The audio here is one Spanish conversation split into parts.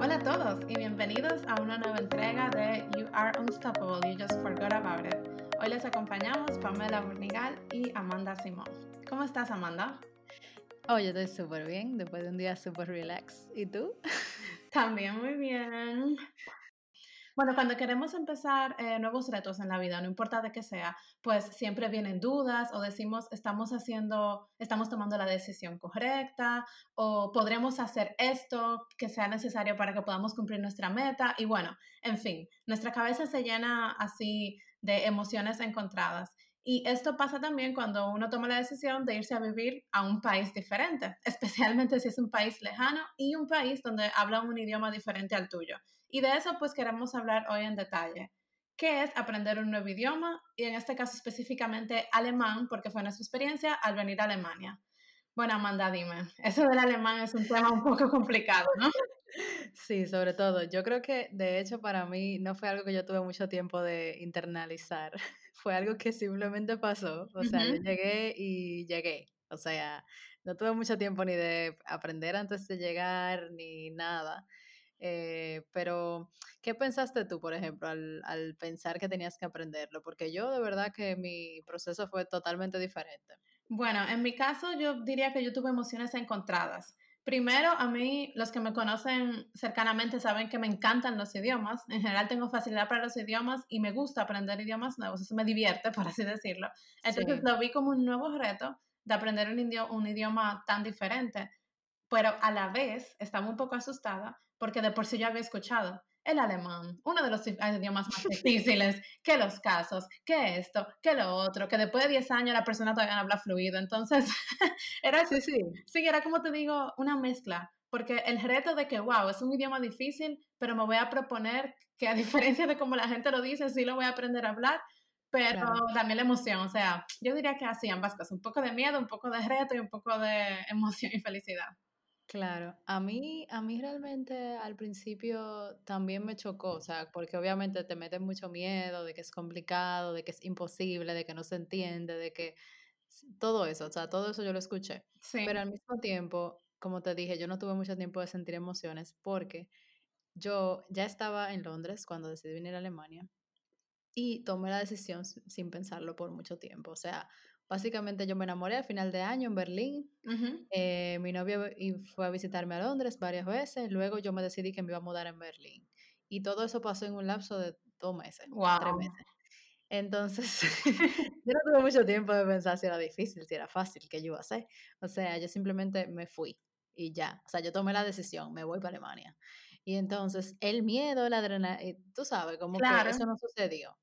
Hola a todos y bienvenidos a una nueva entrega de You Are Unstoppable, You Just Forgot About It. Hoy les acompañamos Pamela Burnigal y Amanda Simón. ¿Cómo estás, Amanda? Oh, yo estoy súper bien, después de un día súper relax. ¿Y tú? También muy bien. Bueno, cuando queremos empezar eh, nuevos retos en la vida, no importa de qué sea, pues siempre vienen dudas o decimos, estamos haciendo, estamos tomando la decisión correcta o podremos hacer esto que sea necesario para que podamos cumplir nuestra meta. Y bueno, en fin, nuestra cabeza se llena así de emociones encontradas. Y esto pasa también cuando uno toma la decisión de irse a vivir a un país diferente, especialmente si es un país lejano y un país donde habla un idioma diferente al tuyo. Y de eso pues queremos hablar hoy en detalle. ¿Qué es aprender un nuevo idioma? Y en este caso específicamente alemán, porque fue nuestra experiencia al venir a Alemania. Bueno, Amanda, dime, eso del alemán es un tema un poco complicado, ¿no? Sí, sobre todo. Yo creo que de hecho para mí no fue algo que yo tuve mucho tiempo de internalizar. Fue algo que simplemente pasó. O sea, yo llegué y llegué. O sea, no tuve mucho tiempo ni de aprender antes de llegar ni nada. Eh, pero, ¿qué pensaste tú, por ejemplo, al, al pensar que tenías que aprenderlo? Porque yo de verdad que mi proceso fue totalmente diferente. Bueno, en mi caso yo diría que yo tuve emociones encontradas. Primero, a mí, los que me conocen cercanamente saben que me encantan los idiomas. En general tengo facilidad para los idiomas y me gusta aprender idiomas nuevos. Eso me divierte, por así decirlo. Entonces lo vi como un nuevo reto de aprender un idioma, un idioma tan diferente. Pero a la vez estaba un poco asustada porque de por sí ya había escuchado el alemán, uno de los idiomas más difíciles, que los casos, que esto, que lo otro, que después de 10 años la persona todavía habla fluido. Entonces, era, sí, sí. sí, era como te digo, una mezcla. Porque el reto de que, wow, es un idioma difícil, pero me voy a proponer que a diferencia de como la gente lo dice, sí lo voy a aprender a hablar, pero también la emoción, o sea, yo diría que así ambas cosas, un poco de miedo, un poco de reto y un poco de emoción y felicidad. Claro, a mí, a mí realmente al principio también me chocó, o sea, porque obviamente te mete mucho miedo de que es complicado, de que es imposible, de que no se entiende, de que todo eso, o sea, todo eso yo lo escuché. Pero al mismo tiempo, como te dije, yo no tuve mucho tiempo de sentir emociones porque yo ya estaba en Londres cuando decidí venir a Alemania y tomé la decisión sin pensarlo por mucho tiempo. O sea, Básicamente yo me enamoré al final de año en Berlín. Eh, mi novio fue a visitarme a Londres varias veces. Luego yo me decidí que me iba a mudar en Berlín. Y todo eso pasó en un lapso de dos meses, tres meses. Entonces, yo no tuve mucho tiempo de pensar si era difícil, si era fácil, qué yo iba a hacer. O sea, yo simplemente me fui y ya. O sea, yo tomé la decisión, me voy para Alemania. Y entonces, el miedo, la adrenalina, tú sabes, como que eso no sucedió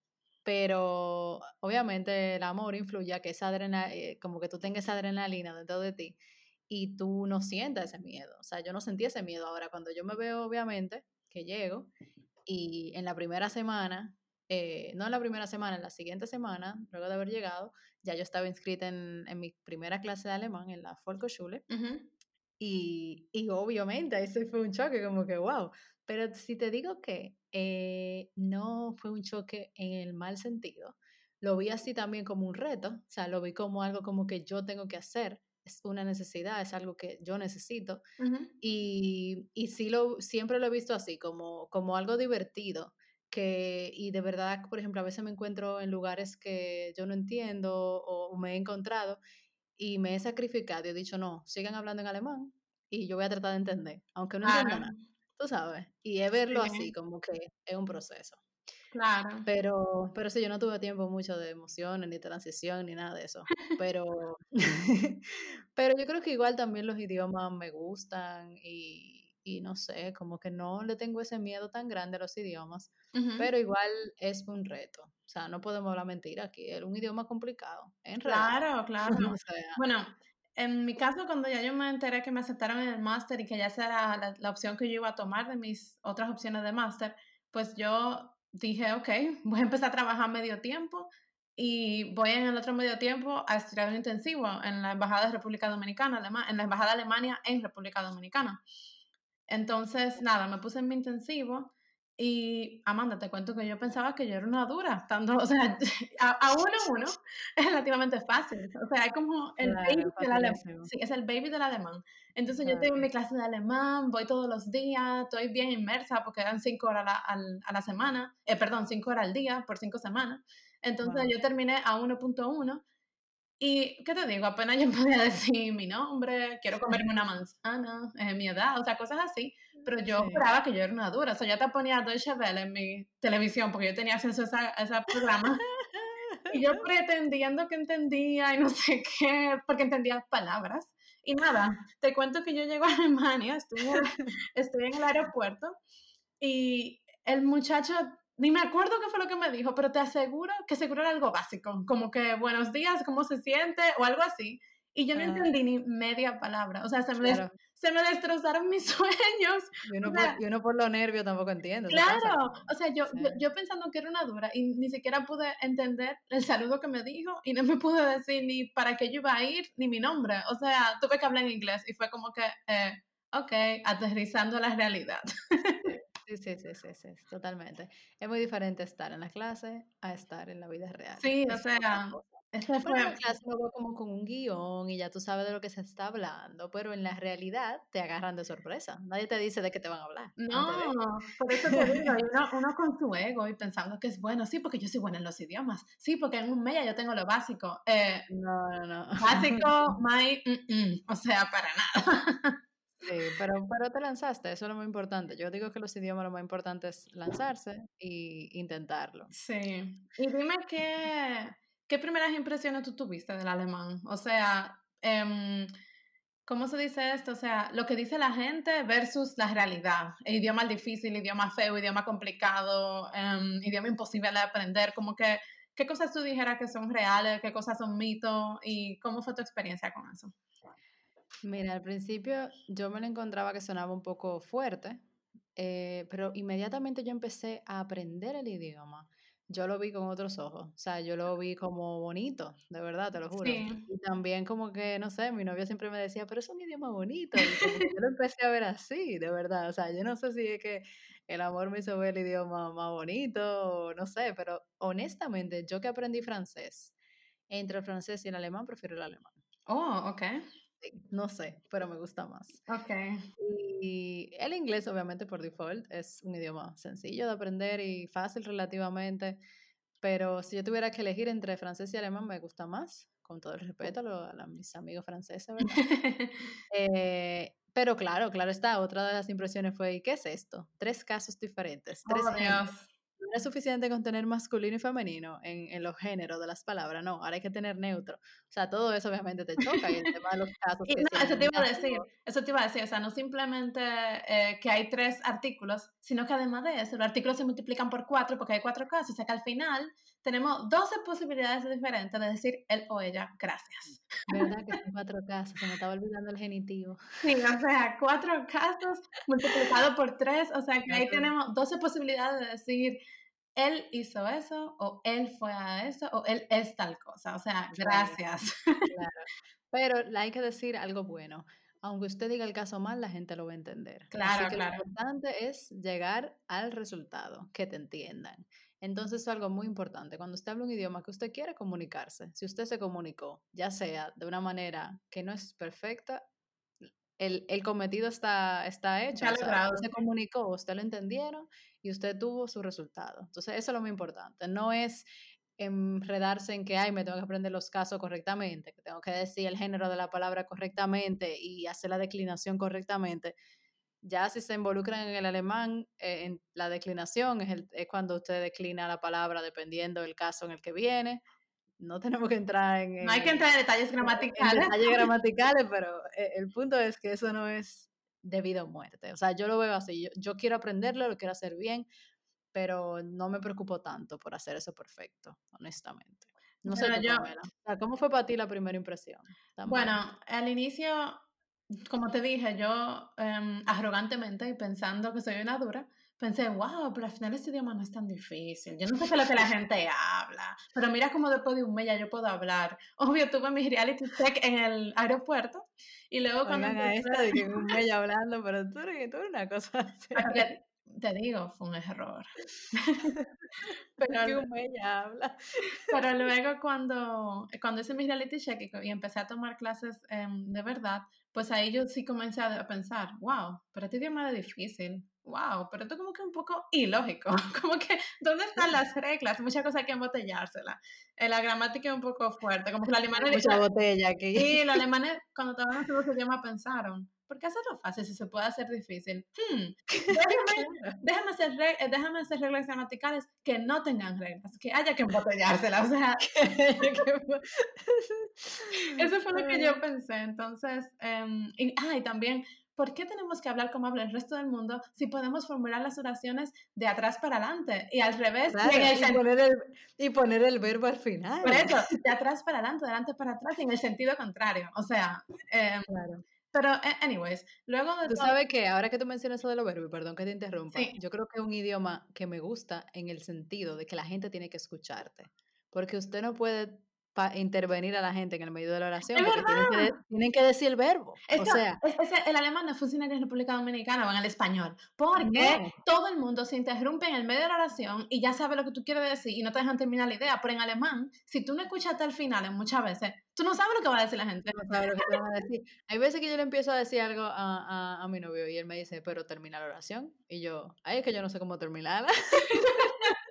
pero obviamente el amor influye a que esa adrenalina, eh, como que tú tengas esa adrenalina dentro de ti y tú no sientas ese miedo. O sea, yo no sentí ese miedo. Ahora, cuando yo me veo, obviamente, que llego y en la primera semana, eh, no en la primera semana, en la siguiente semana, luego de haber llegado, ya yo estaba inscrita en, en mi primera clase de alemán en la Volksschule. y, y obviamente ese fue un choque, como que, wow. Pero si te digo que eh, no fue un choque en el mal sentido. Lo vi así también como un reto, o sea, lo vi como algo como que yo tengo que hacer, es una necesidad, es algo que yo necesito. Y, y sí lo, siempre lo he visto así, como, como algo divertido. Que, y de verdad, por ejemplo, a veces me encuentro en lugares que yo no entiendo o me he encontrado y me he sacrificado y he dicho, no, sigan hablando en alemán y yo voy a tratar de entender, aunque no entienda nada tú sabes, y es verlo así, como que es un proceso. Claro. Pero, pero sí, yo no tuve tiempo mucho de emociones, ni transición, ni nada de eso. Pero, pero yo creo que igual también los idiomas me gustan y, y no sé, como que no le tengo ese miedo tan grande a los idiomas, pero igual es un reto. O sea, no podemos hablar mentira aquí, es un idioma complicado. En claro, claro. bueno, en mi caso, cuando ya yo me enteré que me aceptaron en el máster y que ya esa la, opción que yo iba a tomar de mis otras opciones de máster, pues yo dije, ok, voy a empezar a trabajar medio tiempo y voy en el otro medio tiempo a estudiar un intensivo en la Embajada de República Dominicana, en la Embajada de Alemania en República Dominicana. Entonces, nada, me puse en mi intensivo Y Amanda, te cuento que yo pensaba que yo era una dura, tanto, o sea, a, uno uno es relativamente fácil, o sea, es como el baby del alemán, sí, es el baby del alemán. Entonces yo tengo mi clase de alemán, voy todos los días, estoy bien inmersa porque eran cinco horas a la, a la semana, eh, perdón, cinco horas al día por cinco semanas. Entonces yo terminé a 1.1 y, ¿qué te digo? Apenas yo podía decir mi nombre, quiero comerme una manzana, eh, mi edad, o sea, cosas así. Pero yo esperaba que yo era una dura. O sea, yo te ponía Deutsche Welle en mi televisión porque yo tenía acceso a, ese programa. y yo pretendiendo que entendía y no sé qué, porque entendía palabras. Y nada, te cuento que yo llego a Alemania, estoy, estoy en el aeropuerto y el muchacho ni me acuerdo qué fue lo que me dijo, pero te aseguro que seguro era algo básico, como que buenos días, ¿cómo se siente? o algo así. Y yo no entendí ni media palabra, o sea, se me, se me destrozaron mis sueños. Y uno, por, por los nervios tampoco entiende. Claro, o sea, yo, yo, pensando que era una dura y ni siquiera pude entender el saludo que me dijo y no me pude decir ni para qué yo iba a ir ni mi nombre. O sea, tuve que hablar en inglés y fue como que, eh, ok, aterrizando a la realidad. Sí, sí, sí, sí, sí, totalmente. Es muy diferente estar en la clase a estar en la vida real. Sí, o sea, esa fue... en la clase lo como con un guion y ya tú sabes de lo que se está hablando, pero en la realidad te agarran de sorpresa. Nadie te dice de qué te van a hablar. No, por eso te digo, uno, uno, con su ego y pensando que es bueno, sí, porque yo soy buena en los idiomas, sí, porque en un media yo tengo lo básico. Eh, no, no, no. Básico, my, o sea, para nada. Sí, pero, pero te lanzaste, eso es lo más importante. Yo digo que los idiomas lo más importante es lanzarse y intentarlo. Sí. Y dime qué, qué primeras impresiones tú tuviste del alemán. O sea, eh, ¿cómo se dice esto? O sea, lo que dice la gente versus la realidad. El idioma difícil, idioma feo, idioma complicado, eh, idioma imposible de aprender. Como que, ¿qué cosas tú dijeras que son reales, qué cosas son mitos y cómo fue tu experiencia con eso? Mira, al principio yo me lo encontraba que sonaba un poco fuerte, eh, pero inmediatamente yo empecé a aprender el idioma. Yo lo vi con otros ojos, o sea, yo lo vi como bonito, de verdad, te lo juro. Y también como que, no sé, mi novia siempre me decía, pero es un idioma bonito. Y yo lo empecé a ver así, de verdad. O sea, yo no sé si es que el amor me hizo ver el idioma más bonito, o no sé, pero honestamente, yo que aprendí francés, entre el francés y el alemán, prefiero el alemán. Oh, ok no sé, pero me gusta más. Ok. Y el inglés, obviamente, por default, es un idioma sencillo de aprender y fácil relativamente. Pero si yo tuviera que elegir entre francés y alemán, me gusta más, con todo el respeto a, mis amigos franceses, ¿verdad? Eh, pero claro, claro está, otra de las impresiones fue, ¿qué es esto? Tres casos diferentes, tres oh, es suficiente con tener masculino y femenino en, en, los géneros de las palabras, no, ahora hay que tener neutro. O sea, todo eso obviamente te choca y el tema de los casos. eso te iba a decir, eso te iba a decir, o sea, no simplemente eh, que hay tres artículos, sino que además de eso, los artículos se multiplican por cuatro porque hay cuatro casos, o sea que al final tenemos 12 posibilidades diferentes de decir él o ella, gracias. ¿Verdad que son cuatro casos? Se me estaba olvidando el genitivo. Sí, o sea, cuatro casos multiplicado por tres, o sea que ahí tenemos 12 posibilidades de decir él hizo eso, o él fue a eso, o él es tal cosa. O sea, gracias. Pero hay que decir algo bueno. Aunque usted diga el caso mal, la gente lo va a entender. Claro, Así que Lo importante es llegar al resultado, que te entiendan. Entonces, es algo muy importante. Cuando usted habla un idioma que usted quiere comunicarse, si usted se comunicó, ya sea de una manera que no es perfecta, el, el cometido está, está hecho. O se comunicó, usted lo entendieron y usted tuvo su resultado. Entonces, eso es lo muy importante. No es enredarse en que, ay, me tengo que aprender los casos correctamente, que tengo que decir el género de la palabra correctamente y hacer la declinación correctamente. Ya si se involucran en el alemán, eh, en la declinación es, el, es, cuando usted declina la palabra dependiendo del caso en el que viene. No tenemos que entrar en... No hay que entrar en detalles gramaticales. En detalles gramaticales, pero eh, el punto es que eso no es debido a muerte. O sea, yo lo veo así, yo, quiero aprenderlo, lo quiero hacer bien, pero no me preocupo tanto por hacer eso perfecto, honestamente. No sé, yo, ¿cómo fue para ti la primera impresión? Bueno, al inicio, como te dije, yo em, arrogantemente y pensando que soy una dura, pensé, wow, pero al final este idioma no es tan difícil. Yo no sé qué es lo que la gente habla, pero mira cómo después de un mes ya yo puedo hablar. Obvio, tuve mi reality check en el aeropuerto y luego cuando... Oigan a esta de que un mes hablando, pero tú eres, tú una cosa... te digo, fue un error. pero, ella habla. pero luego cuando, cuando hice mi reality check y, empecé a tomar clases em, de verdad, pues ahí yo sí comencé a pensar, wow, pero este idioma es difícil wow, pero esto como que un poco ilógico, como que, ¿dónde están las reglas? Muchas cosas hay que embotellársela. Eh, la gramática es un poco fuerte, como que los alemanes... Mucha botella aquí. Y los alemanes, cuando estaban haciendo su idioma, pensaron, ¿por qué hacerlo fácil si se puede hacer difícil? Hmm, déjame, hacer eh, déjame hacer reglas gramaticales que no tengan reglas, que haya que embotellárselas, o sea... Eso fue lo que yo pensé, entonces, um, y, ah, y también ¿por qué tenemos que hablar como habla el resto del mundo si podemos formular las oraciones de atrás para adelante y al revés? y, poner el, y, poner el, verbo al final. Por eso, de atrás para adelante, de adelante para atrás, en el sentido contrario. O sea, em, claro. Pero, anyways, luego de Tú sabes que ahora que tú mencionas eso de los verbos, perdón que te interrumpa, yo creo que es un idioma que me gusta en el sentido de que la gente tiene que escucharte. Porque usted no puede para intervenir a la gente en el medio de la oración. porque tienen que, decir el verbo. o sea, el alemán no funciona en República Dominicana o en el español. Porque todo el mundo se interrumpe en el medio de la oración y ya sabe lo que tú quieres decir y no te dejan terminar la idea. Pero en alemán, si tú no escuchas hasta el final, muchas veces, tú no sabes lo que va a decir la gente. No sabes lo que a decir. Hay veces que yo le empiezo a decir algo a, a, a mi novio y él me dice, pero termina la oración. Y yo, ay, es que yo no sé cómo terminarla.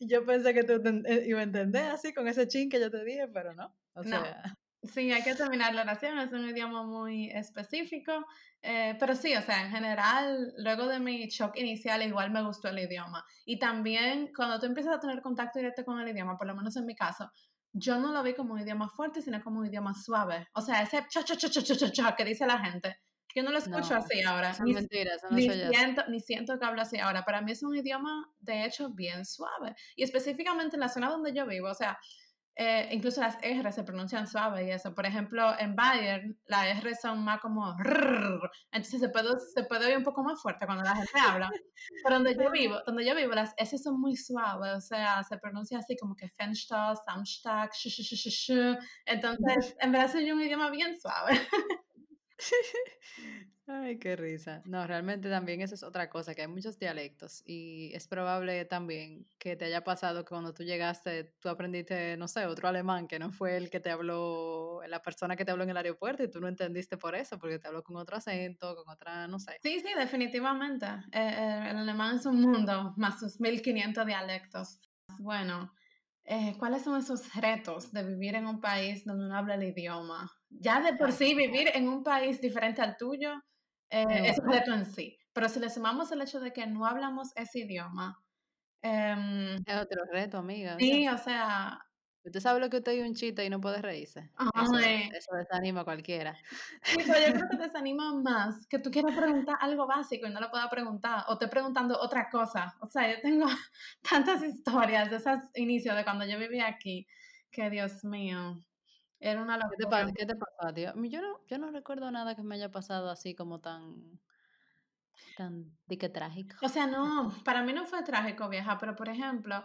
yo pensé que tú eh, ibas a entender así con ese chin que yo te dije, pero no. O sea... Sí, hay que terminar la oración, es un idioma muy específico, eh, pero sí, o sea, en general, luego de mi shock inicial, igual me gustó el idioma. Y también cuando tú empiezas a tener contacto directo con el idioma, por lo menos en mi caso, yo no lo vi como un idioma fuerte, sino como un idioma suave. O sea, ese cha cha cha cha cha cha que dice la gente, yo no lo escucho así ahora. Son ni, mentiras, ni, siento, ni siento que hablo así ahora. Para mí es un idioma, de hecho, bien suave. Y específicamente en la zona donde yo vivo, o sea, eh, incluso las R se pronuncian suave y eso. Por ejemplo, en Bayern, las R son más como entonces se puede, se puede oír un poco más fuerte cuando la gente habla. Pero donde yo vivo, donde yo vivo, las S son muy suaves, o sea, se pronuncia así como que Fenster, Samstag, sh, sh, sh, Entonces, en verdad es un idioma bien suave. Ay, qué risa. No, realmente también esa es otra cosa, que hay muchos dialectos y es probable también que te haya pasado que cuando tú llegaste, tú aprendiste, no sé, otro alemán que no fue el que te habló, la persona que te habló en el aeropuerto y tú no entendiste por eso, porque te habló con otro acento, con otra, no sé. Sí, sí, definitivamente. Eh, eh, el alemán es un mundo, más sus 1500 dialectos. Bueno, eh, ¿cuáles son esos retos de vivir en un país donde no habla el idioma? Ya de por sí vivir en un país diferente al tuyo eh, es un reto en sí, pero si le sumamos el hecho de que no hablamos ese idioma... Em, es otro reto, amiga. Sí, o sea... Usted sabe lo que usted es un chiste y no puede reírse. Eso, desanima a cualquiera. Sí, pero yo creo que desanima más que tú quieras preguntar algo básico y no lo puedas preguntar, o te preguntando otra cosa. O sea, yo tengo tantas historias de esos inicios de cuando yo vivía aquí, que Dios mío. Era una locura. ¿Qué te, pasó, tío? Yo no, yo no recuerdo nada que me haya pasado así como tan, tan, de que trágico. O sea, no, para mí no fue trágico, vieja, pero por ejemplo,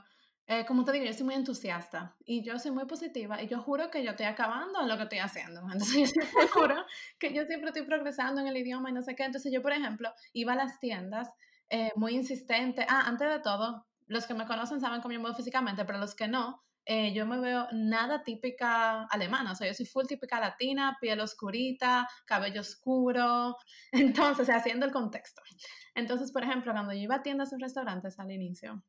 eh, como te digo, yo soy muy entusiasta y yo soy muy positiva y yo juro que yo estoy acabando en lo que estoy haciendo. Entonces yo siempre juro que yo siempre estoy progresando en el idioma y no sé qué. Entonces yo, por ejemplo, iba a las tiendas eh, muy insistente. Ah, antes de todo, los que me conocen saben cómo yo me veo físicamente, pero los que no, eh, yo me veo nada típica alemana, o sea, yo soy full típica latina, piel oscurita, cabello oscuro, entonces, haciendo el contexto. Entonces, por ejemplo, cuando yo iba a tiendas o restaurantes al inicio,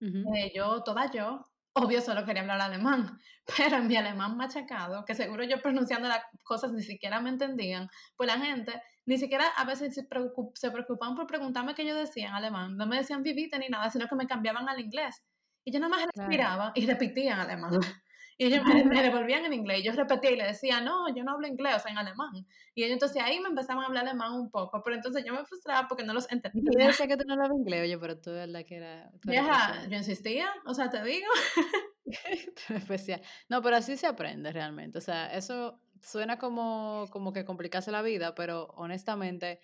eh, yo, toda yo, obvio solo quería hablar alemán, pero en mi alemán machacado, que seguro yo pronunciando las cosas ni siquiera me entendían, pues la gente ni siquiera a veces se, preocupaban por preguntarme qué yo decía en alemán, no me decían vivite ni nada, sino que me cambiaban al inglés. Y yo nada más respiraba y repetía en alemán. Y ellos me, devolvían en inglés. Y yo repetía y le decía, no, yo no hablo inglés, o sea, en alemán. Y ellos entonces ahí me empezaban a hablar alemán un poco. Pero entonces yo me frustraba porque no los entendía. Yo decía que tú no hablabas inglés, oye, pero tú la que era... Vieja, yo insistía, o sea, te digo. Especial. No, pero así se aprende realmente. O sea, eso suena como, como que complicase la vida, pero honestamente,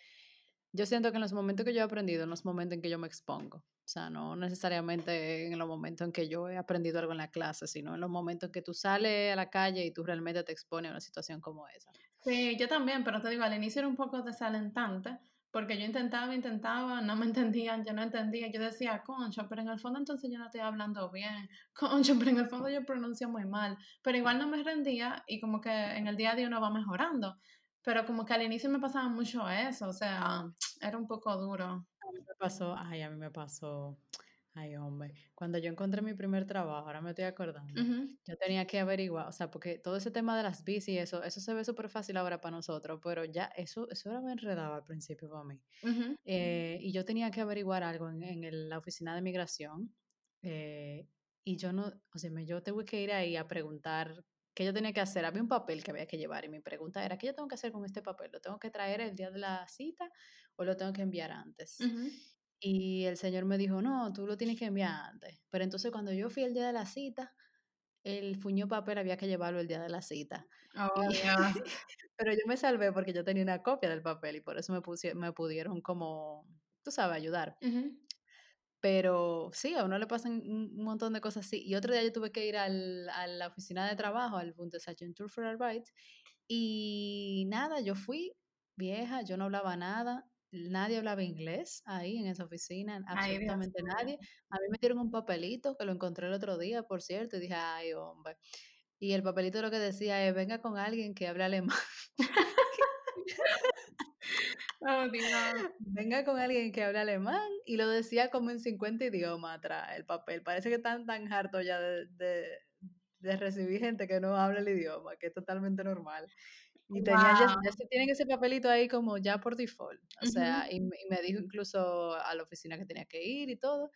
yo siento que en los momentos que yo he aprendido, en los momentos en que yo me expongo, o sea, no necesariamente en los momentos en que yo he aprendido algo en la clase, sino en los momentos en que tú sales a la calle y tú realmente te expones a una situación como esa. Sí, yo también, pero te digo, al inicio era un poco desalentante porque yo intentaba, intentaba, no me entendían, yo no entendía, yo decía, concho, pero en el fondo entonces yo no estoy hablando bien, concho, pero en el fondo yo pronuncio muy mal, pero igual no me rendía y como que en el día a día uno va mejorando, pero como que al inicio me pasaba mucho eso, o sea, era un poco duro. A mí me pasó, ay, a mí me pasó, Ay, hombre, cuando yo encontré mi primer trabajo, ahora me estoy acordando, yo tenía que averiguar, o sea, porque todo ese tema de las bici y eso, eso se ve súper fácil ahora para nosotros, pero ya eso, eso era muy enredado al principio para mí. Eh, y yo tenía que averiguar algo en, la oficina de migración eh, y yo no, o sea, yo tuve que ir ahí a preguntar qué yo tenía que hacer. Había un papel que había que llevar y mi pregunta era, ¿qué yo tengo que hacer con este papel? ¿Lo tengo que traer el día de la cita o lo tengo que enviar antes? Y el señor me dijo, no, tú lo tienes que enviar antes. Pero entonces cuando yo fui el día de la cita, el fuño papel había que llevarlo el día de la cita. Oh, pero yo me salvé porque yo tenía una copia del papel y por eso me, me pudieron como, tú sabes, ayudar. Pero sí, a uno le pasan un montón de cosas así. Y otro día yo tuve que ir al, a la oficina de trabajo, al Tour for Arbeit, y nada, yo fui vieja, yo no hablaba nada, nadie hablaba inglés ahí en esa oficina, absolutamente nadie. A mí me dieron un papelito que lo encontré el otro día, por cierto, y dije, ay, hombre. Y el papelito lo que decía es, venga con alguien que hable alemán. oh, Dios. Venga con alguien que hable alemán. Y lo decía como en 50 idiomas atrás, el papel. Parece que están tan harto ya de, de, de recibir gente que no habla el idioma, que es totalmente normal. Y tenía, ya, tienen ese papelito ahí como ya por default. O sea, y, me dijo incluso a la oficina que tenía que ir y todo.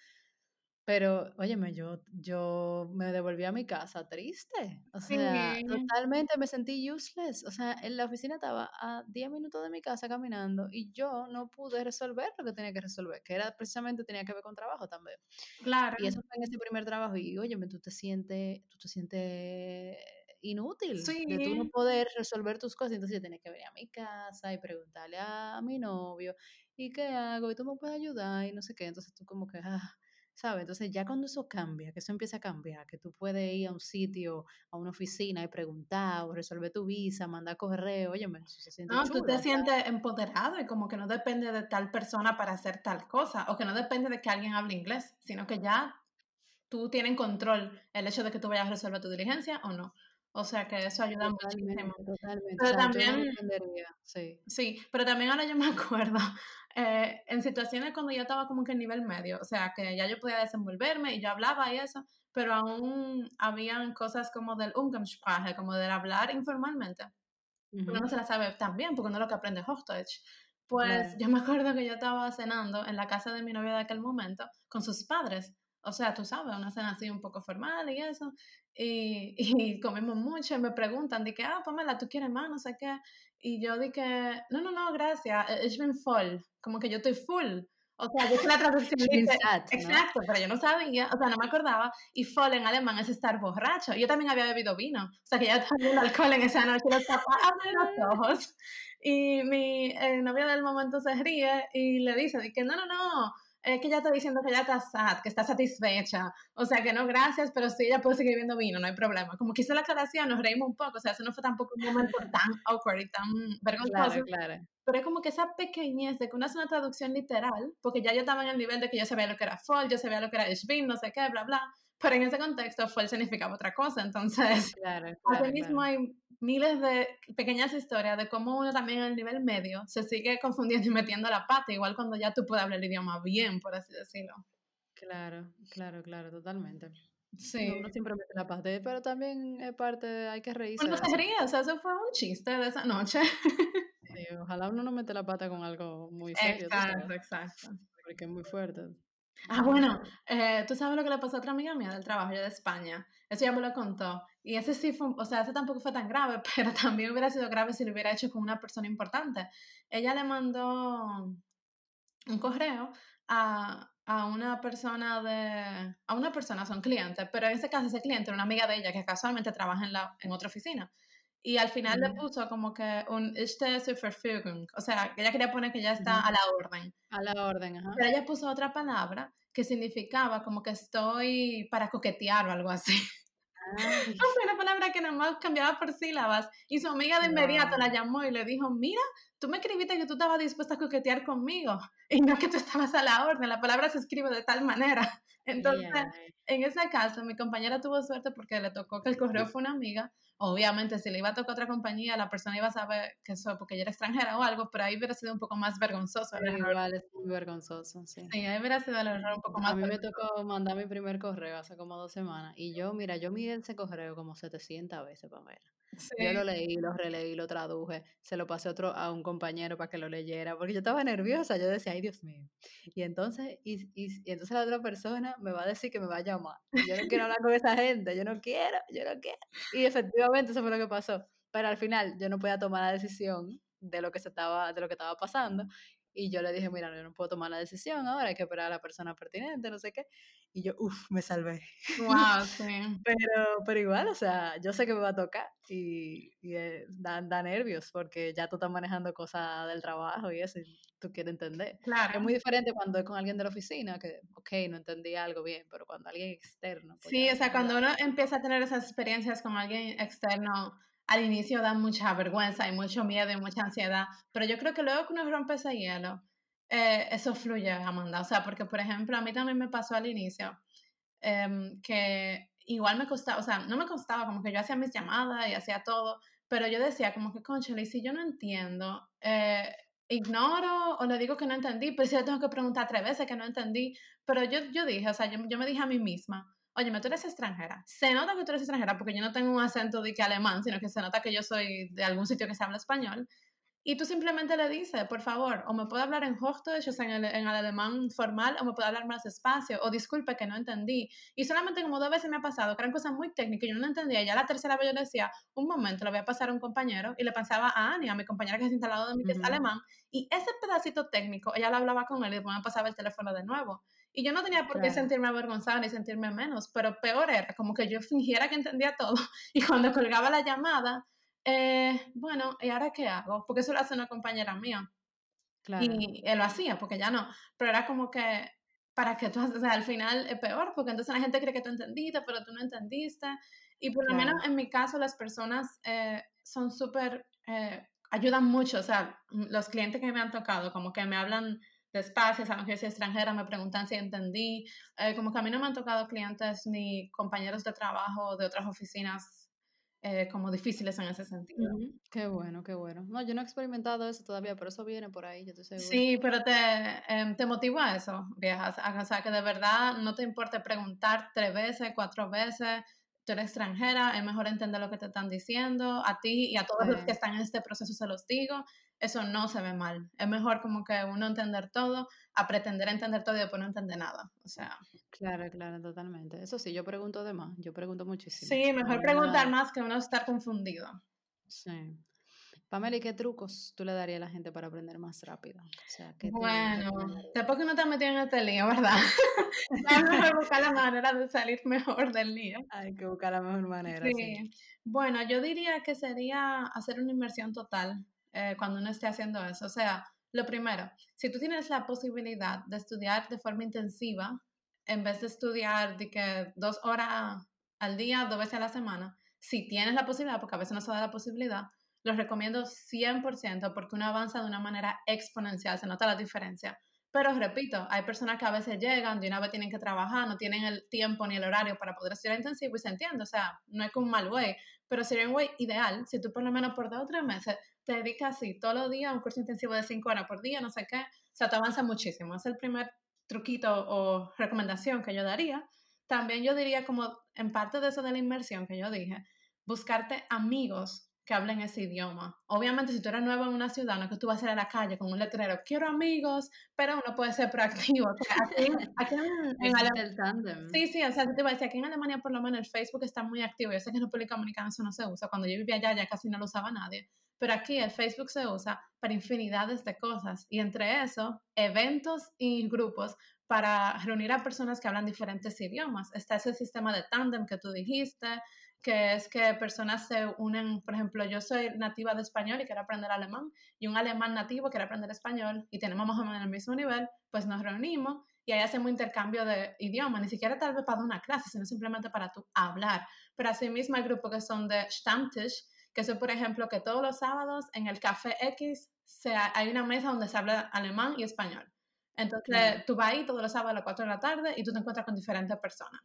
Pero, óyeme, yo, yo me devolví a mi casa triste. O sea, totalmente me sentí useless. O sea, en la oficina estaba a 10 minutos de mi casa caminando y yo no pude resolver lo que tenía que resolver, que era precisamente tenía que ver con trabajo también. Claro. Y eso fue en ese primer trabajo. Y, óyeme, tú te sientes, tú te sientes inútil de tú no poder resolver tus cosas. Entonces yo tenía que venir a mi casa y preguntarle a, mi novio, ¿y qué hago? Y tú me puedes ayudar y no sé qué. Entonces tú como que, ah, ¿sabes? Entonces ya cuando eso cambia, que eso empieza a cambiar, que tú puedes ir a un sitio, a una oficina y preguntar o resolver tu visa, mandar correo, oye, eso se siente No, tú te sientes empoderado y como que no depende de tal persona para hacer tal cosa o que no depende de que alguien hable inglés, sino que ya tú tienes control el hecho de que tú vayas a resolver tu diligencia o no. O sea que eso ayuda muchísimo. Totalmente. Pero también, sí. sí, pero también ahora yo me acuerdo, eh, en situaciones cuando yo estaba como que en nivel medio, o sea que ya yo podía desenvolverme y yo hablaba y eso, pero aún habían cosas como del Umgangssprache, como del hablar informalmente. Uno no se la sabe tan bien porque uno lo que aprende es Hochdeutsch. Pues yo me acuerdo que yo estaba cenando en la casa de mi novia de aquel momento con sus padres. O sea, tú sabes, una cena así un poco formal y eso. Y, y comemos mucho y me preguntan, de que, ah, Pamela, ¿tú quieres más? No sé qué. Y yo dije, no, no, no, gracias, ich bin voll. Como que yo estoy full. O sea, yo la traducción dice, exacto, pero yo no sabía, o sea, no me acordaba. Y voll en alemán es estar borracho. Yo también había bebido vino. O sea, que ya estaba el alcohol en esa noche, los abren los ojos. Y mi novio del momento se ríe y le dice, que no, no, no, es que ella está diciendo que ella está sad, que está satisfecha. O sea, que no, gracias, pero sí, ella puede seguir viendo vino, no hay problema. Como que hizo la aclaración, nos reímos un poco. O sea, eso no fue tampoco un momento tan awkward y tan vergonzoso. Claro, claro. Pero es como que esa pequeñez de que una es una traducción literal, porque ya yo estaba en el nivel de que yo sabía lo que era fall, yo sabía lo que era ishbin, no sé qué, bla, bla. Pero en ese contexto, fall significaba otra cosa. Entonces, claro, claro, mismo hay miles de pequeñas historias de cómo uno también en el nivel medio se sigue confundiendo y metiendo la pata, igual cuando ya tú puedes hablar el idioma bien, por así decirlo. Claro, claro, claro, totalmente. Sí. Uno siempre mete la pata, pero también es parte, hay que reírse. Uno se ríe, o sea, eso fue un chiste de esa noche. ojalá uno no mete la pata con algo muy serio. Exacto, exacto. Porque es muy fuerte. Ah, bueno, eh, tú sabes lo que le pasó a otra amiga mía del trabajo, yo de España. Eso ya me lo contó. Y ese sí fue, o sea, ese tampoco fue tan grave, pero también hubiera sido grave si lo hubiera hecho con una persona importante. Ella le mandó un correo a, a una persona de, a una persona, son clientes, pero en ese caso ese cliente era una amiga de ella que casualmente trabaja en, la, en otra oficina. Y al final le puso como que un este Verfügung. O sea, ella quería poner que ya está a la orden. A la orden, ajá. Pero ella puso otra palabra que significaba como que estoy para coquetear o algo así. fue una palabra que nada más cambiaba por sílabas. Y su amiga de inmediato la llamó y le dijo, mira, tú me escribiste que tú estabas dispuesta a coquetear conmigo y no que tú estabas a la orden, la palabra se escribe de tal manera. Entonces, en ese caso, mi compañera tuvo suerte porque le tocó que el correo fue una amiga. Obviamente, si le iba a tocar otra compañía, la persona iba a saber que eso porque ella era extranjera o algo, pero ahí hubiera sido un poco más vergonzoso. igual es muy vergonzoso, sí. Sí, ahí hubiera sido el error un poco más. A mí me tocó mandar mi primer correo hace como dos semanas y yo, mira, yo miré ese correo como 700 veces, para Yo lo leí, lo releí, lo traduje, se lo pasé otro, a un compañero para que lo leyera, porque yo estaba nerviosa, yo decía, ay Dios mío. Y entonces, y, y, entonces la otra persona me va a decir que me va a llamar. yo no quiero hablar con esa gente, yo no quiero, yo no quiero. Y efectivamente eso fue lo que pasó. Pero al final yo no podía tomar la decisión de lo que se estaba, de lo que estaba pasando. Y yo le dije, mira, yo no puedo tomar la decisión ahora, hay que esperar a la persona pertinente, no sé qué. Y yo, uff, me salvé. Wow, sí. pero, pero igual, o sea, yo sé que me va a tocar y, y eh, da, da, nervios porque ya tú estás manejando cosas del trabajo y eso, y tú quieres entender. Claro. Es muy diferente cuando es con alguien de la oficina, que, ok, no entendí algo bien, pero cuando alguien externo. Pues sí, o sea, cuando uno empieza a tener esas experiencias con alguien externo, al inicio da mucha vergüenza y mucho miedo y mucha ansiedad, pero yo creo que luego que uno rompe ese hielo, eh, eso fluye, Amanda. O sea, porque, por ejemplo, a mí también me pasó al inicio em, que igual me costaba, o sea, no me costaba, como que yo hacía mis llamadas y hacía todo, pero yo decía como que, concha, y si yo no entiendo, eh, ignoro o le digo que no entendí, pues yo tengo que preguntar tres veces que no entendí, pero yo, yo dije, o sea, yo, yo me dije a mí misma, oye, tú eres extranjera. Se nota que tú eres extranjera porque yo no tengo un acento de que alemán, sino que se nota que yo soy de algún sitio que se habla español. Y tú simplemente le dices, por favor, o me puede hablar en Hochdeutsch, o sea, en el, en el alemán formal, o me puede hablar más despacio, o disculpe que no entendí. Y solamente como dos veces me ha pasado, que eran cosas muy técnicas, yo no entendía. Y ya la tercera vez yo decía, un momento, lo voy a pasar a un compañero, y le pasaba a Annie, a mi compañera que se instalado de mí, que es alemán, y ese pedacito técnico, ella le hablaba con él y después me pasaba el teléfono de nuevo. Y yo no tenía por qué sentirme avergonzada ni sentirme menos, pero peor era como que yo fingiera que entendía todo y cuando colgaba la llamada, eh, bueno, ¿y ahora qué hago? Porque eso lo hace una compañera mía. Claro. Y él lo hacía, porque ya no. Pero era como que, para que tú, o sea, al final es peor, porque entonces la gente cree que tú entendiste, pero tú no entendiste. Y por lo menos en mi caso, las personas eh, son súper, eh, ayudan mucho, o sea, los clientes que me han tocado, como que me hablan despacio, saben que soy extranjera, me preguntan si entendí. Eh, como que a mí no me han tocado clientes ni compañeros de trabajo de otras oficinas eh, como difíciles en ese sentido. Qué bueno, qué bueno. No, yo no he experimentado eso todavía, pero eso viene por ahí, yo te seguro. Sí, pero te, eh, te motiva eso, viejas. O sea, que de verdad no te importe preguntar tres veces, cuatro veces, tú eres extranjera, es mejor entender lo que te están diciendo, a ti y a todos los que están en este proceso se los digo, eso no se ve mal. Es mejor como que uno entender todo, a pretender entender todo y después no entender nada. O sea. Claro, claro, totalmente. Eso sí, yo pregunto de más, yo pregunto muchísimo. Sí, mejor preguntar más que uno estar confundido. Sí. Pamela, ¿y qué trucos tú le darías a la gente para aprender más rápido? O sea, ¿qué bueno, después que uno está metido en este lío, ¿verdad? Hay que buscar la manera de salir mejor del lío. Hay que buscar la mejor manera. Sí. Bueno, yo diría que sería hacer una inversión total eh, cuando uno esté haciendo eso. O sea, lo primero, si tú tienes la posibilidad de estudiar de forma intensiva, en vez de estudiar de que dos horas al día, dos veces a la semana, si tienes la posibilidad, porque a veces no se da la posibilidad, los recomiendo 100% porque uno avanza de una manera exponencial, se nota la diferencia. Pero repito, hay personas que a veces llegan, de una vez tienen que trabajar, no tienen el tiempo ni el horario para poder estudiar intensivo y se entiende, o sea, no es que un mal way, pero sería un way ideal si tú por lo menos por dos o tres meses te dedicas así todos los días a un curso intensivo de cinco horas por día, no sé qué, o sea, te avanza muchísimo. Es el primer truquito o recomendación que yo daría. También yo diría como en parte de eso de la inversión que yo dije, buscarte amigos que hablen ese idioma. Obviamente, si tú eres nuevo en una ciudad, no es que tú vas a ir a la calle con un letrero, quiero amigos, pero uno puede ser proactivo. Aquí, aquí en, Alemania. Sí, sí, o sea, te iba a decir, aquí en Alemania por lo menos el Facebook está muy activo. Yo sé que en República Dominicana eso no se usa. Cuando yo vivía allá ya casi no lo usaba nadie. Pero aquí el Facebook se usa para infinidades de cosas. Y entre eso, eventos y grupos para reunir a personas que hablan diferentes idiomas. Está ese sistema de tandem que tú dijiste, que es que personas se unen, por ejemplo, yo soy nativa de español y quiero aprender alemán, y un alemán nativo quiere aprender español y tenemos más o menos el mismo nivel, pues nos reunimos y ahí hacemos intercambio de idioma, ni siquiera tal vez para una clase, sino simplemente para tú hablar. Pero asimismo hay grupos que son de Stammtisch, que son, por ejemplo, que todos los sábados en el Café X se, hay una mesa donde se habla alemán y español. Entonces, tú vas ahí todos los sábados a las 4 de la tarde y tú te encuentras con diferentes personas.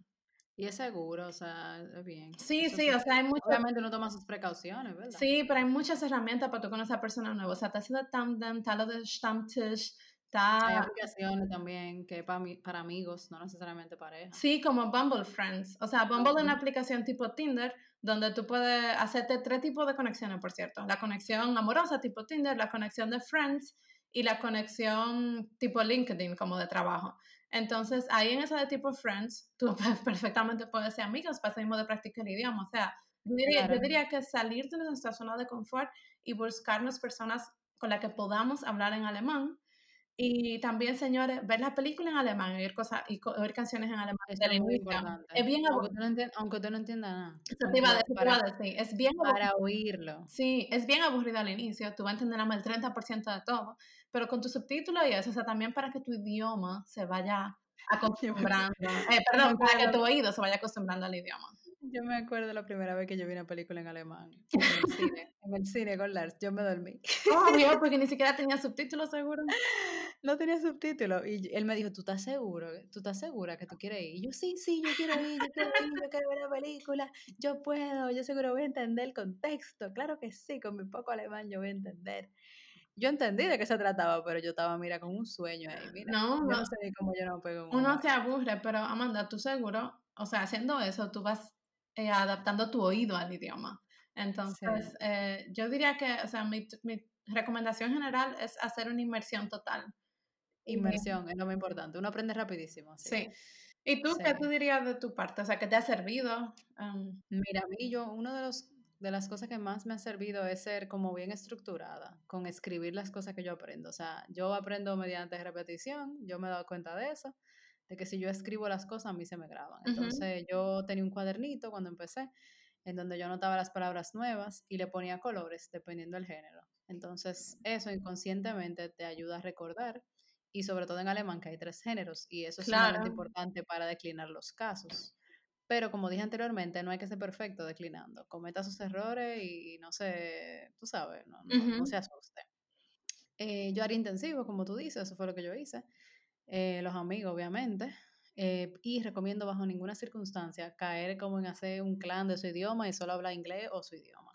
Y es seguro, o sea, es bien. Sí, sí, o sea, hay muchas... Obviamente no tomas sus precauciones, ¿verdad? Sí, pero hay muchas herramientas para tú conocer a personas nuevas. O sea, está haciendo Tandem, está lo de Stammtisch, está... Hay aplicaciones también que para, para amigos, no necesariamente pareja. Sí, como Bumble Friends. O sea, Bumble es una aplicación tipo Tinder, donde tú puedes hacerte tres tipos de conexiones, por cierto. La conexión amorosa tipo Tinder, la conexión de Friends y la conexión tipo LinkedIn, como de trabajo. Entonces, ahí en ese de tipo Friends, tú perfectamente puedes ser amigos para mismo de practicar el idioma. O sea, yo diría, que salir de nuestra zona de confort y buscarnos personas con las que podamos hablar en alemán. Y también, señores, ver la película en alemán oír, cosas, y oír canciones en alemán. Es muy importante. Es bien aunque tú, no tú no entiendas nada. Eso te iba a decir, Es bien para oírlo. Sí, es bien aburrido al inicio. Tú vas a entender el 30% de todo pero con tu subtítulo y eso, o sea, también para que tu idioma se vaya acostumbrando, eh, perdón, para que tu oído se vaya acostumbrando al idioma. Yo me acuerdo la primera vez que yo vi una película en alemán, en el cine, en el cine con Lars, yo me dormí. Oh, Dios, porque ni siquiera tenía subtítulos seguro. No tenía subtítulos. Y él me dijo, ¿tú estás seguro? ¿Tú estás segura que tú quieres ir? Y yo, sí, sí, yo quiero ir, yo quiero ir, yo quiero ver la película, yo puedo, yo seguro voy a entender el contexto. Claro que sí, con mi poco alemán yo voy a entender yo entendí de qué se trataba, pero yo estaba, mira, con un sueño ahí. Mira, no, yo no, sé cómo yo no pego Uno se aburre, pero Amanda, tú seguro, o sea, haciendo eso, tú vas eh, adaptando tu oído al idioma. Entonces, eh, yo diría que, o sea, mi, mi, recomendación general es hacer una inmersión total. Inmersión, es lo más importante. Uno aprende rapidísimo. Sí. ¿Y tú qué tú dirías de tu parte? O sea, ¿qué te ha servido? Mira, a mí yo, uno de los de las cosas que más me ha servido es ser como bien estructurada, con escribir las cosas que yo aprendo. O sea, yo aprendo mediante repetición, yo me he dado cuenta de eso, de que si yo escribo las cosas a mí se me graban. Entonces yo tenía un cuadernito cuando empecé, en donde yo anotaba las palabras nuevas y le ponía colores dependiendo del género. Entonces eso inconscientemente te ayuda a recordar y sobre todo en alemán que hay tres géneros y eso es sumamente importante para declinar los casos. Pero como dije anteriormente, no hay que ser perfecto declinando. Cometa sus errores y no se, tú sabes, no, no, se asuste. Eh, yo haría intensivo, como tú dices, eso fue lo que yo hice. Eh, los amigos, obviamente. Eh, y recomiendo bajo ninguna circunstancia caer como en hacer un clan de su idioma y solo hablar inglés o su idioma.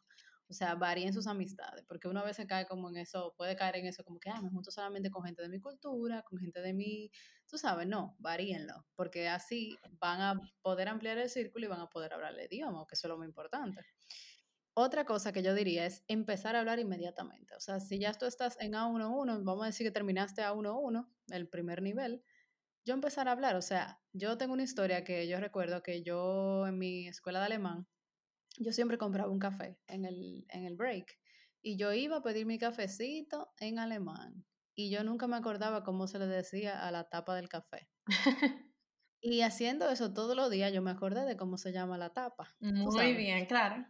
O sea, varíen sus amistades, porque una vez se cae como en eso, puede caer en eso como que, ah, me junto solamente con gente de mi cultura, con gente de mi, tú sabes, no, varíenlo, porque así van a poder ampliar el círculo y van a poder hablar el idioma, que eso es lo muy importante. Otra cosa que yo diría es empezar a hablar inmediatamente. O sea, si ya tú estás en A11, vamos a decir que terminaste A11, el primer nivel, yo empezar a hablar. O sea, yo tengo una historia que yo recuerdo que yo en mi escuela de alemán, yo siempre compraba un café en el, en el break y yo iba a pedir mi cafecito en alemán y yo nunca me acordaba cómo se le decía a la tapa del café. y haciendo eso todos los días yo me acordé de cómo se llama la tapa. Muy bien, claro.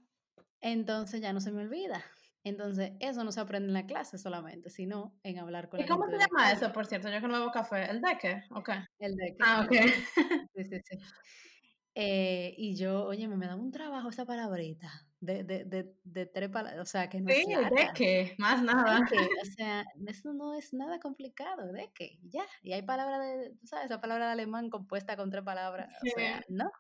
Entonces ya no se me olvida. Entonces, eso no se aprende en la clase solamente, sino en hablar con ¿Y cómo se llama eso, por cierto? Yo que no bebo café. ¿El deque? Ok. El deque. Ah, ok. Sí, sí, sí. Eh, y yo, oye, me daba un trabajo esa palabrita de, de, de, de tres palabras, o sea, que no Sí, de qué, más nada. o sea, eso no es nada complicado, de qué, ya. Y hay palabras de, tú sabes, esa palabra de alemán compuesta con tres palabras, o sea, ¿no?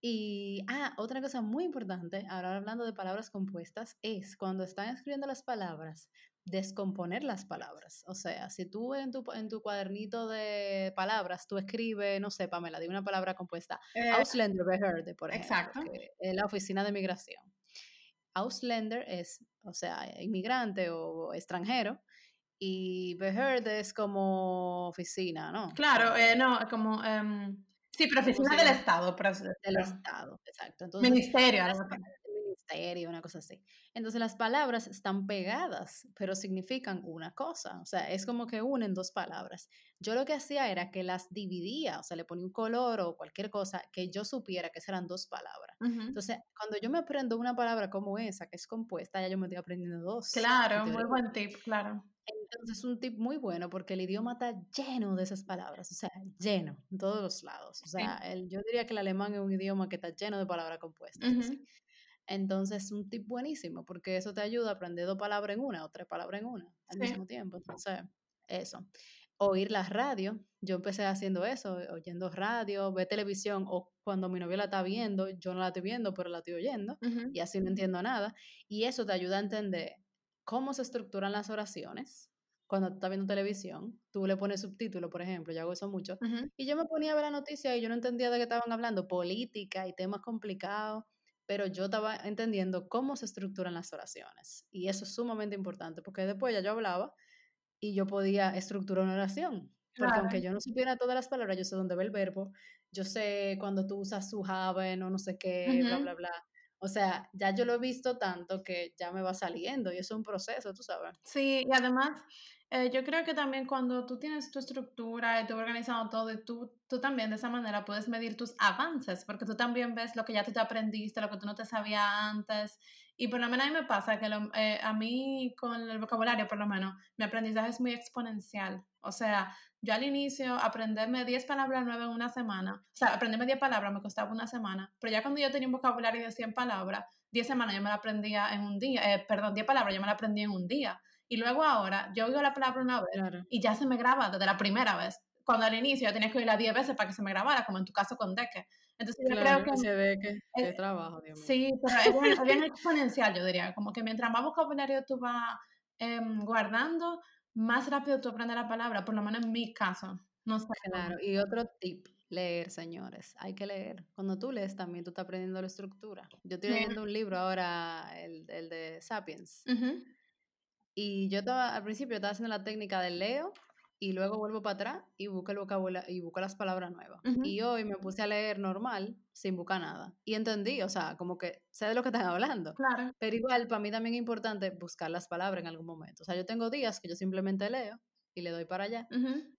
Y, ah, otra cosa muy importante, ahora hablando de palabras compuestas, es cuando están escribiendo las palabras, descomponer las palabras. O sea, si tú en tu, en tu cuadernito de palabras, tú escribes, no sé, Pamela, de una palabra compuesta, eh, Ausländer Behörde, por ejemplo, exacto. es la oficina de migración. Ausländer es, o sea, inmigrante o extranjero, y Behörde es como oficina, ¿no? Claro, eh, no, como... Um, sí, pero oficina del Estado. Pero, del Estado, exacto. Entonces, ministerio, una cosa así. Entonces las palabras están pegadas, pero significan una cosa, o sea, es como que unen dos palabras. Yo lo que hacía era que las dividía, o sea, le ponía un color o cualquier cosa que yo supiera que eran dos palabras. Entonces, cuando yo me aprendo una palabra como esa, que es compuesta, ya yo me estoy aprendiendo dos. Claro, muy buen tip, claro. Entonces es un tip muy bueno porque el idioma está lleno de esas palabras, o sea, lleno, en todos los lados. O sea, el, yo diría que el alemán es un idioma que está lleno de palabras compuestas. Entonces, es un tip buenísimo, porque eso te ayuda a aprender dos palabras en una o tres palabras en una al mismo tiempo. Entonces, eso. Oír la radio. Yo empecé haciendo eso, oyendo radio, ver televisión, o cuando mi novia la está viendo, yo no la estoy viendo, pero la estoy oyendo, y así no entiendo nada. Y eso te ayuda a entender cómo se estructuran las oraciones, cuando tú estás viendo televisión, tú le pones subtítulos, por ejemplo, yo hago eso mucho, y yo me ponía a ver la noticia y yo no entendía de qué estaban hablando, política y temas complicados, pero yo estaba entendiendo cómo se estructuran las oraciones. Y eso es sumamente importante, porque después ya yo hablaba y yo podía estructurar una oración. Porque aunque yo no supiera todas las palabras, yo sé dónde va el verbo, yo sé cuando tú usas su have o no sé qué, bla, bla, bla. O sea, ya yo lo he visto tanto que ya me va saliendo y es un proceso, tú sabes. Sí, y además eh, yo creo que también cuando tú tienes tu estructura y tú organizado todo, y tú, tú también de esa manera puedes medir tus avances, porque tú también ves lo que ya tú te aprendiste, lo que tú no te sabías antes. Y por lo menos a mí me pasa que eh, a mí con el vocabulario, por lo menos, mi aprendizaje es muy exponencial. O sea, yo al inicio aprenderme 10 palabras nuevas en una semana, o sea, aprenderme 10 palabras me costaba una semana, pero ya cuando yo tenía un vocabulario de 100 palabras, 10 semanas yo me la aprendía en un día, eh, perdón, 10 palabras yo me la aprendí en un día. Y luego ahora, yo oigo la palabra una vez y ya se me graba desde la primera vez. Cuando al inicio yo tenía que oírla 10 veces para que se me grabara, como en tu caso con Deque. Entonces yo creo que... Se ve que, es, trabajo, Dios mío. Sí, pero es bien, exponencial, yo diría. Como que mientras más vocabulario tú vas em, guardando, más rápido tú aprendes la palabra, por lo menos en mi caso. No sé. Claro, y otro tip, leer, señores. Hay que leer. Cuando tú lees también tú estás aprendiendo la estructura. Yo estoy leyendo un libro ahora, el, el de Sapiens. Y yo estaba, al principio estaba haciendo la técnica del leo y luego vuelvo para atrás y busco el vocabulario y busco las palabras nuevas. Y hoy me puse a leer normal, sin buscar nada. Y entendí, o sea, como que sé de lo que están hablando. Claro. Pero igual, para mí también es importante buscar las palabras en algún momento. O sea, yo tengo días que yo simplemente leo y le doy para allá.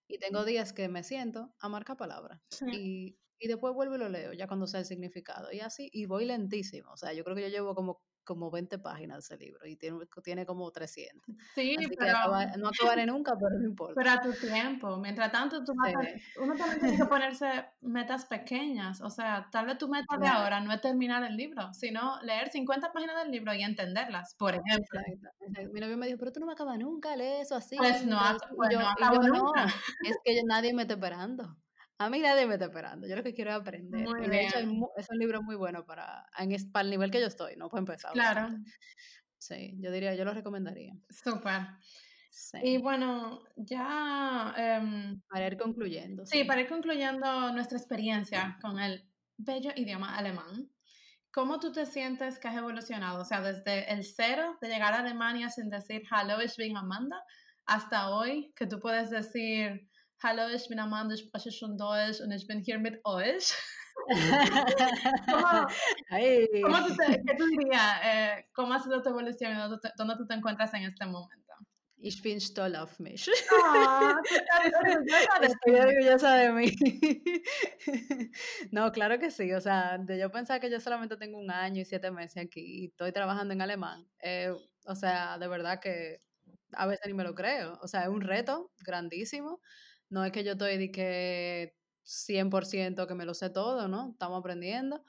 Y tengo días que me siento a marcar palabras. Y, y después vuelvo y lo leo, ya cuando sé el significado. Y así, y voy lentísimo. O sea, yo creo que yo llevo como como 20 páginas ese libro y tiene, tiene como 300. Sí, Así pero... Que no acabaré nunca, pero no importa. Pero a tu tiempo. Mientras tanto, tú uno también tiene que ponerse metas pequeñas. O sea, tal vez tu meta de ahora no es terminar el libro, sino leer 50 páginas del libro y entenderlas, por ejemplo. Mi novio me dijo, pero tú no me acabas nunca, lee eso así. Pues no, pues no acabo nunca. es que nadie me está esperando. A mí nadie me está esperando, yo lo que quiero es aprender. y de hecho es un libro muy bueno para, en, para el nivel que yo estoy, no puedo empezar. Claro. Sí, yo diría, yo lo recomendaría. Súper. Y bueno, ya... Em, para ir concluyendo. Sí, para ir concluyendo nuestra experiencia con el bello idioma alemán. ¿Cómo tú te sientes que has evolucionado? O sea, desde el cero de llegar a Alemania sin decir Hallo, ich bin Amanda, hasta hoy que tú puedes decir Hallo, ich bin Amanda, ich spreche schon Deutsch und ich bin hier mit euch. ¿Cómo, ¿cómo tú te, ¿Qué tú dirías? Eh, ¿Cómo ha sido tu evolución y dónde, dónde tú te encuentras en este momento? Ich bin stolz auf mich. Oh, Estoy orgullosa de mí. no, claro que sí. O sea, de yo pensar que yo solamente tengo un año y siete meses aquí y estoy trabajando en alemán. Eh, o sea, de verdad que a veces ni me lo creo. O sea, es un reto grandísimo. No es que yo estoy de que 100% que me lo sé todo, ¿no? Estamos aprendiendo,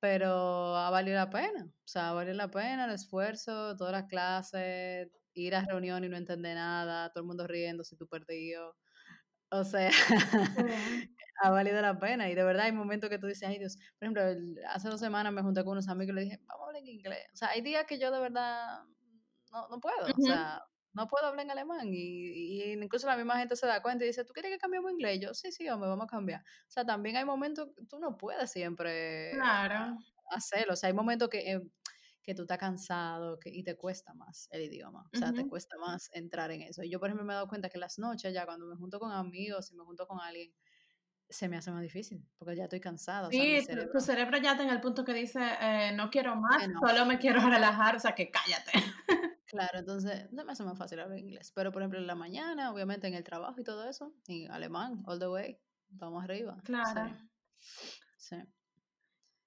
pero ha valido la pena. O sea, ha valido la pena el esfuerzo, todas las clases, ir a reunión y no entender nada, todo el mundo riendo si tú perdido. O sea, ha valido la pena. Y de verdad hay momentos que tú dices, ay Dios, por ejemplo, hace dos semanas me junté con unos amigos y le dije, vamos a hablar en inglés. O sea, hay días que yo de verdad no, no puedo. O sea, no puedo hablar en alemán. Y, y, incluso la misma gente se da cuenta y dice, ¿tú quieres que cambiemos inglés? yo, sí, sí, hombre, vamos a cambiar. O sea, también hay momentos que tú no puedes siempre claro. hacerlo. O sea, hay momentos que, eh, que tú estás cansado que, y te cuesta más el idioma. O sea, te cuesta más entrar en eso. Y yo, por ejemplo, me he dado cuenta que las noches ya cuando me junto con amigos y me junto con alguien, se me hace más difícil, porque ya estoy cansada. Sí, tu cerebro ya está en el punto que dice, eh, no quiero más, solo me quiero relajar, o sea, que cállate. Claro, entonces no me hace más fácil hablar inglés. Pero, por ejemplo, en la mañana, obviamente en el trabajo y todo eso, en alemán, all the way, vamos arriba. Claro. Sí.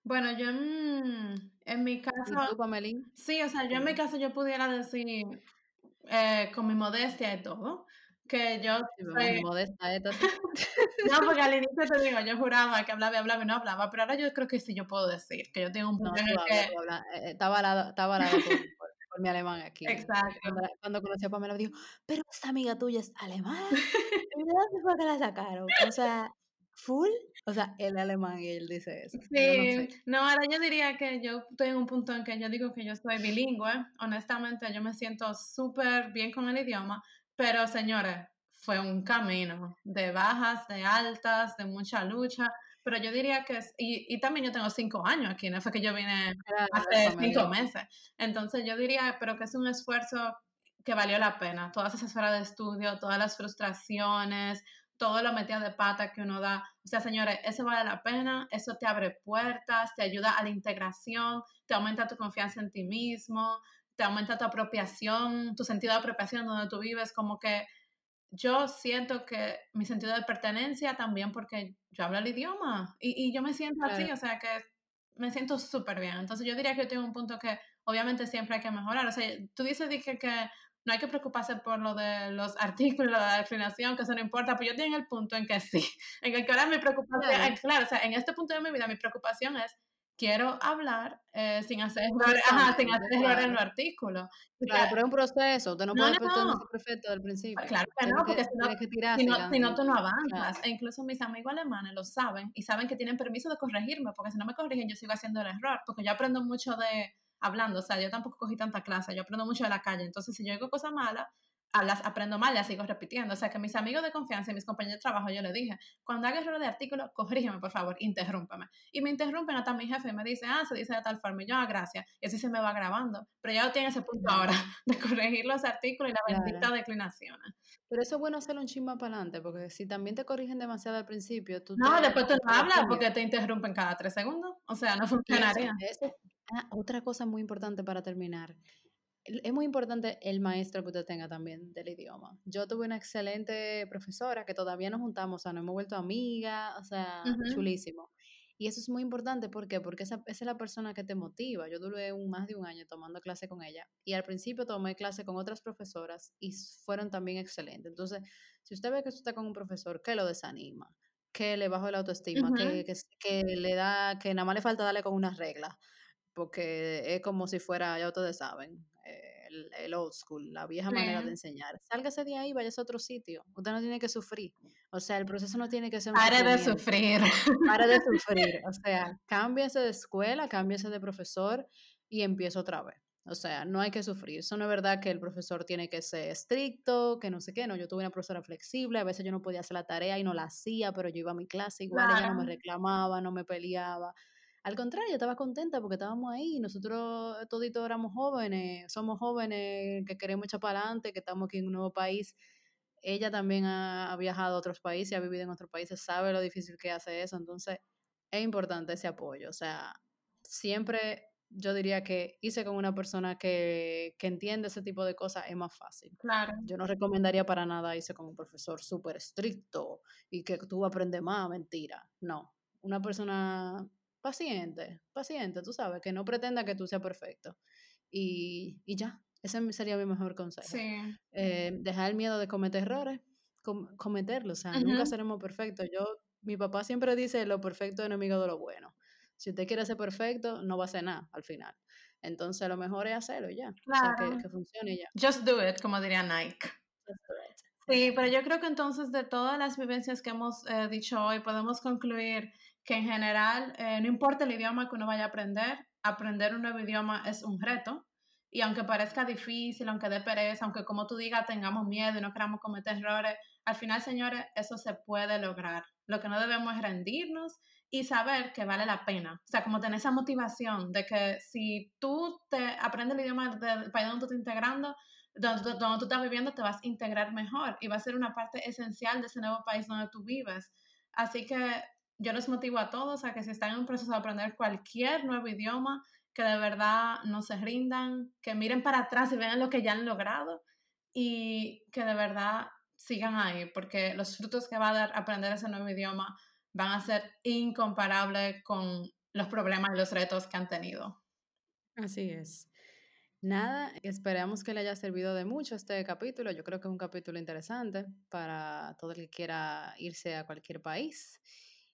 Bueno, yo en, mi caso... ¿Y tú, Pamelín? Sí, o sea, yo en mi caso yo pudiera decir, eh, con mi modestia y todo, que yo soy... modesta, esto no, porque al inicio te digo, yo juraba que hablaba y hablaba y no hablaba, pero ahora yo creo que sí yo puedo decir, que yo tengo un punto en el que... Eh, está balado, está por, mi alemán aquí. Exacto. Cuando, conocí a Pamela, dijo, pero esta amiga tuya es alemana. ¿Y de dónde fue que la sacaron? O sea, full, o sea, el alemán y él dice eso. Sí, no, ahora yo diría que yo estoy en un punto en que yo digo que yo soy bilingüe. Honestamente, yo me siento súper bien con el idioma, pero señores, fue un camino de bajas, de altas, de mucha lucha. Pero yo diría que es, y, y también yo tengo cinco años aquí, no fue que yo vine hace cinco meses. Entonces yo diría, pero que es un esfuerzo que valió la pena. Todas esas horas de estudio, todas las frustraciones, todo lo metido de pata que uno da. O sea, señores, eso vale la pena, eso te abre puertas, te ayuda a la integración, te aumenta tu confianza en ti mismo, te aumenta tu apropiación, tu sentido de apropiación donde tú vives, como que yo siento que mi sentido de pertenencia también porque yo hablo el idioma y, yo me siento así, o sea que me siento súper bien. Entonces yo diría que yo tengo un punto que obviamente siempre hay que mejorar. O sea, tú dices que, que no hay que preocuparse por lo de los artículos, la declinación, que eso no importa, pero yo tengo el punto en que sí, en el que ahora mi preocupación, claro. claro, o sea, en este punto de mi vida mi preocupación es quiero hablar eh, sin hacer errores, sin hacer errores en los artículos. Claro, pero es un proceso, usted no, puede no, perfecto del principio. Claro que no, porque si no, si, no, si no, tú no avanzas. E incluso mis amigos alemanes lo saben y saben que tienen permiso de corregirme, porque si no me corrigen yo sigo haciendo el error, porque yo aprendo mucho de hablando, o sea, yo tampoco cogí tanta clase, yo aprendo mucho de la calle, entonces si yo digo cosas malas, las aprendo mal, las sigo repitiendo. O sea, que mis amigos de confianza y mis compañeros de trabajo, yo les dije, cuando haga error de artículo, corrígeme, por favor, interrúmpeme. Y me interrumpen hasta mi jefe y me dice, ah, se dice de tal forma. Y yo, ah, gracias. Y así se me va grabando. Pero ya tiene ese punto ahora de corregir los artículos y las benditas declinaciones. Pero eso es bueno hacerlo un chisme para adelante, porque si también te corrigen demasiado al principio, tú... No, después tú no hablas porque te interrumpen cada tres segundos. O sea, no funcionaría. Ah, otra cosa muy importante para terminar es muy importante el maestro que usted tenga también del idioma. Yo tuve una excelente profesora que todavía nos juntamos, o sea, nos hemos vuelto amigas, o sea, chulísimo. Y eso es muy importante, ¿por qué? Porque esa, esa, es la persona que te motiva. Yo duré un, más de un año tomando clase con ella y al principio tomé clase con otras profesoras y fueron también excelentes. Entonces, si usted ve que usted está con un profesor que lo desanima, que le bajó la autoestima, que, que, que, le da, que nada más le falta darle con unas reglas, porque es como si fuera, ya ustedes saben, el, old school, la vieja manera de enseñar. Sálgase de ahí, vaya a otro sitio. Usted no tiene que sufrir. O sea, el proceso no tiene que ser un Pare de sufrir. Pare de sufrir. O sea, cámbiese de escuela, cámbiese de profesor y empieza otra vez. O sea, no hay que sufrir. Eso no es verdad que el profesor tiene que ser estricto, que no sé qué. No, yo tuve una profesora flexible. A veces yo no podía hacer la tarea y no la hacía, pero yo iba a mi clase igual. Ella no me reclamaba, no me peleaba. Al contrario, estaba contenta porque estábamos ahí, nosotros toditos éramos jóvenes, somos jóvenes que queremos echar para adelante, que estamos aquí en un nuevo país. Ella también ha, viajado a otros países, ha vivido en otros países, sabe lo difícil que hace eso, entonces es importante ese apoyo. O sea, siempre yo diría que hice con una persona que, que, entiende ese tipo de cosas es más fácil. Claro. Yo no recomendaría para nada irse con un profesor súper estricto y que tú aprendes más, mentira. No. Una persona paciente, paciente, tú sabes, que no pretenda que tú seas perfecto. Y, y ya, ese sería mi mejor consejo. Sí. Eh, dejar el miedo de cometer errores, cometerlos, o sea, nunca seremos perfectos. Yo, mi papá siempre dice, lo perfecto es enemigo de lo bueno. Si usted quiere ser perfecto, no va a hacer nada al final. Entonces, lo mejor es hacerlo ya. Claro. O sea, que, funcione ya. Just do it, como diría Nike. Sí, pero yo creo que entonces de todas las vivencias que hemos eh, dicho hoy, podemos concluir que en general, eh, no importa el idioma que uno vaya a aprender, aprender un nuevo idioma es un reto. Y aunque parezca difícil, aunque dé pereza, aunque como tú digas tengamos miedo y no queramos cometer errores, al final, señores, eso se puede lograr. Lo que no debemos es rendirnos y saber que vale la pena. O sea, como tener esa motivación de que si tú te aprendes el idioma del país donde tú estás integrando, donde, donde tú estás viviendo, te vas a integrar mejor y va a ser una parte esencial de ese nuevo país donde tú vives. Así que yo les motivo a todos a que si están en un proceso de aprender cualquier nuevo idioma, que de verdad no se rindan, que miren para atrás y vean lo que ya han logrado y que de verdad sigan ahí, porque los frutos que va a dar aprender ese nuevo idioma van a ser incomparables con los problemas y los retos que han tenido. Así es. Nada, esperamos que le haya servido de mucho este capítulo. Yo creo que es un capítulo interesante para todo el que quiera irse a cualquier país.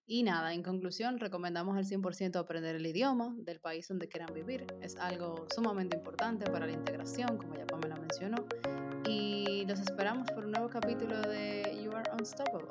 Y nada, en conclusión, recomendamos al 100% aprender el idioma del país donde quieran vivir. Es algo sumamente importante para la integración, como ya Pamela mencionó. Y los esperamos por un nuevo capítulo de You Are Unstoppable.